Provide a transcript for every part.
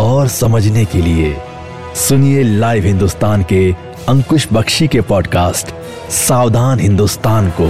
और समझने के लिए सुनिए लाइव हिंदुस्तान के अंकुश बख्शी के पॉडकास्ट सावधान हिंदुस्तान को।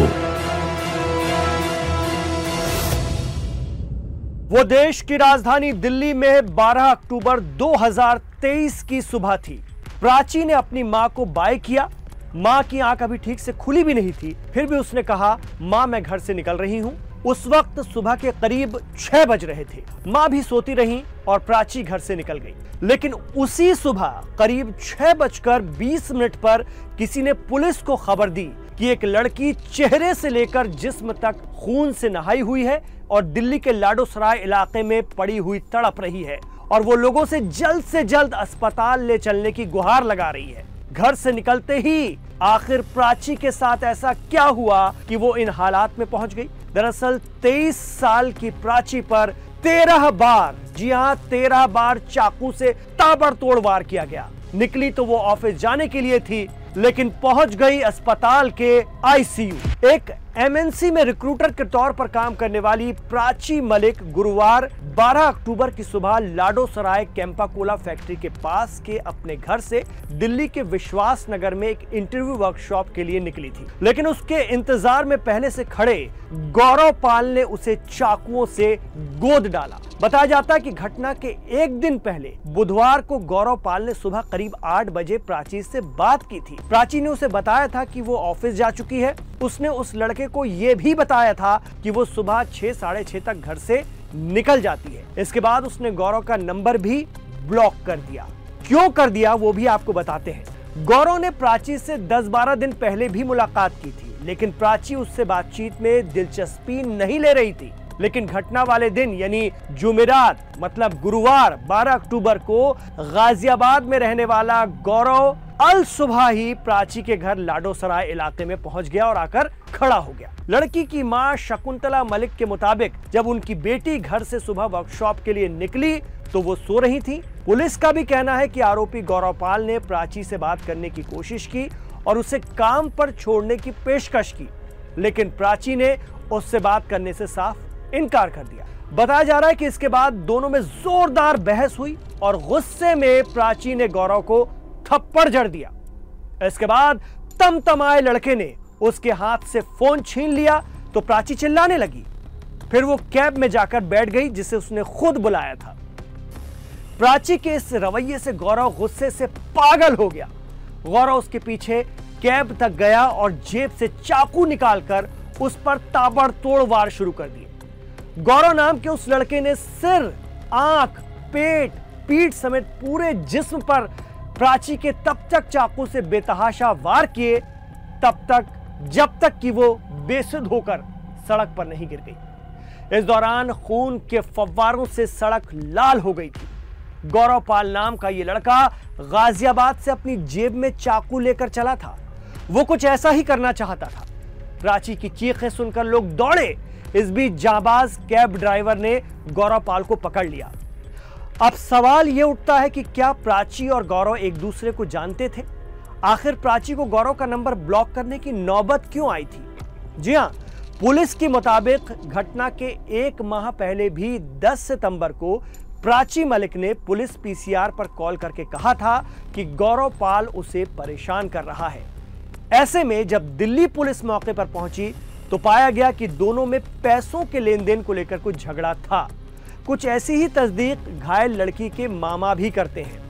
वो देश की राजधानी दिल्ली में 12 अक्टूबर 2023 की सुबह थी। प्राची ने अपनी माँ को बाय किया। माँ की आँख अभी ठीक से खुली भी नहीं थी। फिर भी उसने कहा, माँ, मैं घर से निकल रही हूँ। उस वक्त सुबह के करीब छह बज रहे थे। माँ भी सोती रही और प्राची घर से निकल गई। लेकिन उसी सुबह करीब छह बजकर बीस मिनट पर किसी ने पुलिस को खबर दी कि एक लड़की चेहरे से लेकर जिस्म तक खून से नहाई हुई है और दिल्ली के लाडो सराय इलाके में पड़ी हुई तड़प रही है और वो लोगों से जल्द से जल्द अस्पताल ले चलने की गुहार लगा रही है। घर से निकलते ही आखिर प्राची के साथ ऐसा क्या हुआ कि वो इन हालात में पहुँच गई? दरअसल 23 साल की प्राची पर तेरह बार, जी हाँ, तेरह बार चाकू से ताबड़तोड़ वार किया गया। निकली तो वो ऑफ़िस जाने के लिए थी, लेकिन पहुँच गई अस्पताल के आईसीयू। एक एमएनसी में रिक्रूटर के तौर पर काम करने वाली प्राची मलिक गुरुवार 12 अक्टूबर की सुबह लाडो सराय कैंपाकोला फैक्ट्री के पास के अपने घर से दिल्ली के विश्वास नगर में एक इंटरव्यू वर्कशॉप के लिए निकली थी। लेकिन उसके इंतज़ार में पहले से खड़े गौरव पाल ने उसे चाकुओं से गोद डाला। बताया जाता है कि घटना के एक दिन पहले बुधवार को गौरव पाल ने सुबह करीब आठ बजे प्राची से बात की थी। प्राची ने उसे बताया था कि वो ऑफ़िस जा चुकी है। उसने उस लड़के को यह भी बताया था कि वो सुबह छह, साढ़े छह तक घर से निकल जाती है। इसके बाद उसने गौरव का नंबर भी ब्लॉक कर दिया। क्यों कर दिया, वो भी आपको बताते हैं। गौरव ने प्राची से 10-12 दिन पहले भी मुलाकात की थी, लेकिन प्राची उससे बातचीत में दिलचस्पी नहीं ले रही थी। लेकिन घटना वाले दिन, यानी जुमेरात मतलब गुरुवार 12 अक्टूबर को गाजियाबाद में रहने वाला गौरव अल सुबह ही प्राची के घर लाडोसराय इलाके में पहुँच गया और आकर खड़ा हो गया। लड़की की माँ शकुंतला मलिक के मुताबिक, जब उनकी बेटी घर से सुबह वर्कशॉप के लिए निकली तो वो सो रही थी। पुलिस का भी कहना है कि आरोपी गौरव पाल ने प्राची से बात करने की कोशिश की और उसे काम पर छोड़ने की पेशकश की। लेकिन प्राची ने उससे बात करने से साफ़ इनकार कर दिया। बताया जा रहा है कि इसके बाद दोनों में जोरदार बहस हुई और गुस्से में प्राची ने गौरव को थप्पड़ जड़ दिया। इसके बाद तम तमाए लड़के ने उसके हाथ से फ़ोन छीन लिया तो प्राची चिल्लाने लगी। फिर वो कैब में जाकर बैठ गई, जिसे उसने खुद बुलाया था। प्राची के इस रवैये से गौरव गुस्से से पागल हो गया। गौरव उसके पीछे कैब तक गया और जेब से चाकू निकालकर उस पर ताबड़तोड़ वार शुरू कर दिए। गौरव नाम के उस लड़के ने सिर, आँख, पेट, पीठ समेत पूरे जिस्म पर प्राची के तब तक चाकू से बेतहाशा वार किए, तब तक, जब तक कि वो बेसुध होकर सड़क पर नहीं गिर गई। इस दौरान खून के फव्वारों से सड़क लाल हो गई थी। गौरव पाल नाम का यह लड़का गाजियाबाद से अपनी जेब में चाकू लेकर चला था। वो कुछ ऐसा ही करना चाहता था। प्राची की चीखें सुनकर लोग दौड़े इस बीच जाबाज कैब ड्राइवर ने गौरव पाल को पकड़ लिया। अब सवाल यह उठता है कि क्या प्राची और गौरव एक दूसरे को जानते थे? आखिर प्राची को गौरव का नंबर ब्लॉक करने की नौबत क्यों आई थी? जी हाँ, पुलिस के मुताबिक घटना के एक माह पहले भी 10 सितंबर को प्राची मलिक ने पुलिस पीसीआर पर कॉल करके कहा था कि गौरव पाल उसे परेशान कर रहा है। ऐसे में जब दिल्ली पुलिस मौके पर पहुँची तो पाया गया कि दोनों में पैसों के लेन देन को लेकर कुछ झगड़ा था। कुछ ऐसी ही तस्दीक घायल लड़की के मामा भी करते हैं।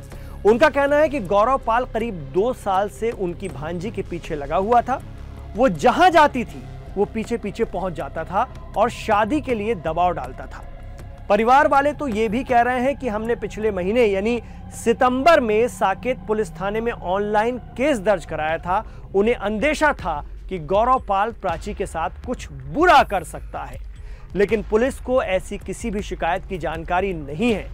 उनका कहना है कि गौरव पाल करीब दो साल से उनकी भांजी के पीछे लगा हुआ था। वो जहाँ जाती थी, वो पीछे पीछे पहुँच जाता था और शादी के लिए दबाव डालता था। परिवार वाले तो ये भी कह रहे हैं कि हमने पिछले महीने, यानी सितंबर में साकेत पुलिस थाने में ऑनलाइन केस दर्ज कराया था, उन्हें अंदेशा था कि गौरव पाल प्राची के साथ कुछ बुरा कर सकता है। लेकिन पुलिस को ऐसी किसी भी शिकायत की जानकारी नहीं है।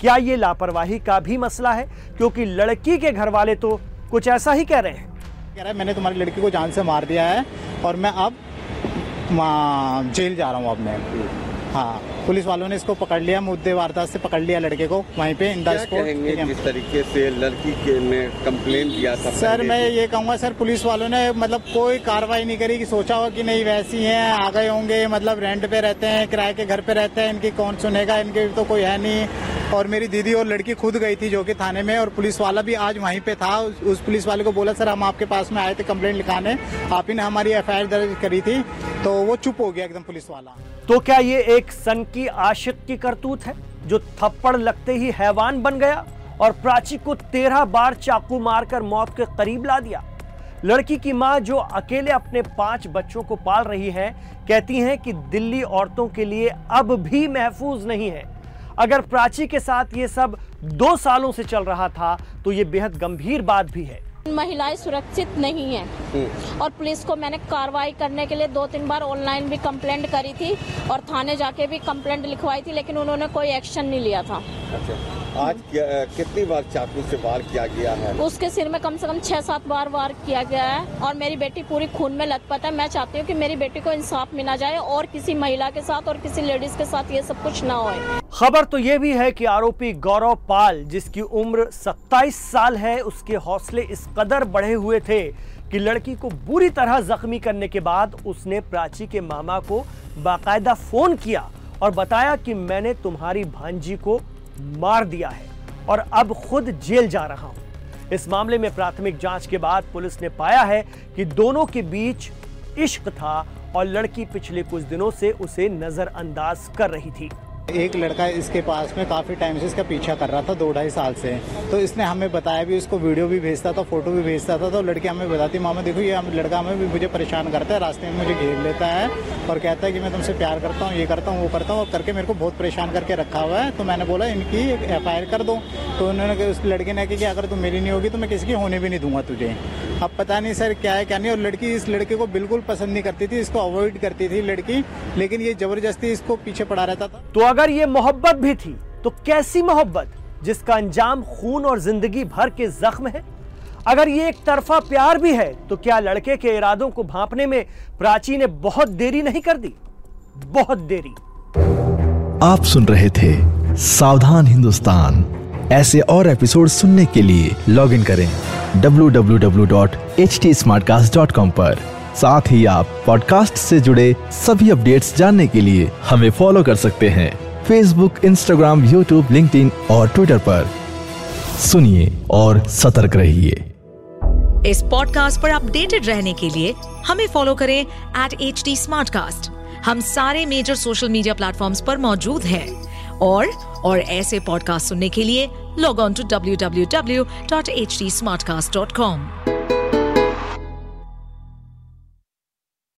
क्या ये लापरवाही का भी मसला है? क्योंकि लड़की के घर वाले तो कुछ ऐसा ही कह रहे हैं। कह रहे हैं, मैंने तुम्हारी लड़की को जान से मार दिया है और मैं अब जेल जा रहा हूँ अब मैं। हाँ। पुलिस वालों ने इसको पकड़ लिया मुद्दे वारदात से पकड़ लिया लड़के को। वहीं पे इन द क्या कहेंगे स्पॉट तरीके से लड़की के ने कंप्लेन दिया था सर मैं ये कहूँगा सर पुलिस वालों ने मतलब कोई कार्रवाई नहीं करी कि सोचा हो कि नहीं वैसी हैं आ गए होंगे मतलब रेंट पे रहते हैं किराए के घर पे रहते हैं इनकी कौन सुनेगा इनके तो कोई है नहीं। और मेरी दीदी और लड़की खुद गई थी जो कि थाने में और पुलिस वाला भी आज वहीं पे था। उस, उस पुलिस वाले को बोला सर हम आपके पास में आए थे कंप्लेंट लिखाने आप ही ने हमारी एफआईआर दर्ज करी थी। तो वो चुप हो गया एकदम पुलिस वाला। तो क्या ये एक सन की आशिक की करतूत है, जो थप्पड़ लगते ही हैवान बन गया और प्राची को तेरह बार चाकू मारकर मौत के करीब ला दिया? लड़की की माँ जो अकेले अपने पाँच बच्चों को पाल रही है, कहती हैं कि दिल्ली औरतों के लिए अब भी महफूज नहीं है। अगर प्राची के साथ ये सब दो सालों से चल रहा था तो ये बेहद गंभीर बात भी है। महिलाएँ सुरक्षित नहीं है। और पुलिस को मैंने कार्रवाई करने के लिए दो तीन बार ऑनलाइन भी कंप्लेंट करी थी और थाने जाके भी कंप्लेंट लिखवाई थी लेकिन उन्होंने कोई एक्शन नहीं लिया था। अच्छा। आज कितनी बार चाकू से वार किया गया है? उसके सिर में कम से कम छह सात बार वार किया गया है और मेरी बेटी पूरी खून में लथपथ है। मैं चाहती हूँ कि मेरी बेटी को इंसाफ मिला जाए और किसी महिला के साथ और किसी लेडीज़ के साथ ये सब कुछ ना होए खबर तो यह भी है कि आरोपी गौरव पाल जिसकी उम्र 27 साल है उसके हौसले इस कदर बढ़े हुए थे कि लड़की को बुरी तरह जख्मी करने के बाद उसने प्राची के मामा को बाकायदा फ़ोन किया और बताया कि मैंने तुम्हारी भांजी को मार दिया है और अब खुद जेल जा रहा हूँ। इस मामले में प्राथमिक जाँच के बाद पुलिस ने पाया है कि दोनों के बीच इश्क था और लड़की पिछले कुछ दिनों से उसे नजरअंदाज कर रही थी। एक लड़का इसके पास में काफ़ी टाइम से इसका पीछा कर रहा था, दो ढाई साल से। तो इसने हमें बताया भी उसको वीडियो भी भेजता था फ़ोटो भी भेजता था तो लड़की हमें बताती, मामा, देखो, ये लड़का हमें भी मुझे परेशान करता है, रास्ते में मुझे घेर लेता है और कहता है कि मैं तुमसे प्यार करता हूँ, ये करता हूँ, वो करता हूँ और करके मेरे को बहुत परेशान करके रखा हुआ है। तो मैंने बोला, इनकी एक एफ़ कर दो। तो उन्होंने उस लड़के ने कि अगर तुम मेरी नहीं होगी तो मैं किसी की होने भी नहीं दूँगा तुझे। अब पता नहीं सर क्या है, क्या नहीं और लड़की इस लड़के को बिल्कुल पसंद नहीं करती थी, इसको अवॉइड करती थी लड़की, लेकिन ये ज़बरदस्ती इसको पीछे पड़ा रहता था। तो अगर ये मोहब्बत भी थी तो कैसी मोहब्बत जिसका अंजाम खून और ज़िंदगी भर के जख्म है? अगर ये एक तरफा प्यार भी है तो क्या लड़के के इरादों को भांपने में प्राची ने बहुत देरी नहीं कर दी? बहुत देरी। आप सुन रहे थे सावधान हिंदुस्तान। ऐसे और एपिसोड सुनने के लिए लॉग इन करें www.htsmartcast.com पर। साथ ही आप पॉडकास्ट से जुड़े सभी अपडेट्स जानने के लिए हमें फॉलो कर सकते हैं। फेसबुक इंस्टाग्राम यूट्यूब लिंक्डइन और ट्विटर पर। सुनिए और सतर्क रहिए। इस पॉडकास्ट पर अपडेटेड रहने के लिए हमें फॉलो करें एट एच डी हम सारे मेजर सोशल मीडिया प्लेटफॉर्म पर मौजूद हैं। और और ऐसे पॉडकास्ट सुनने के लिए log on to W W W dot H D smart cast dot com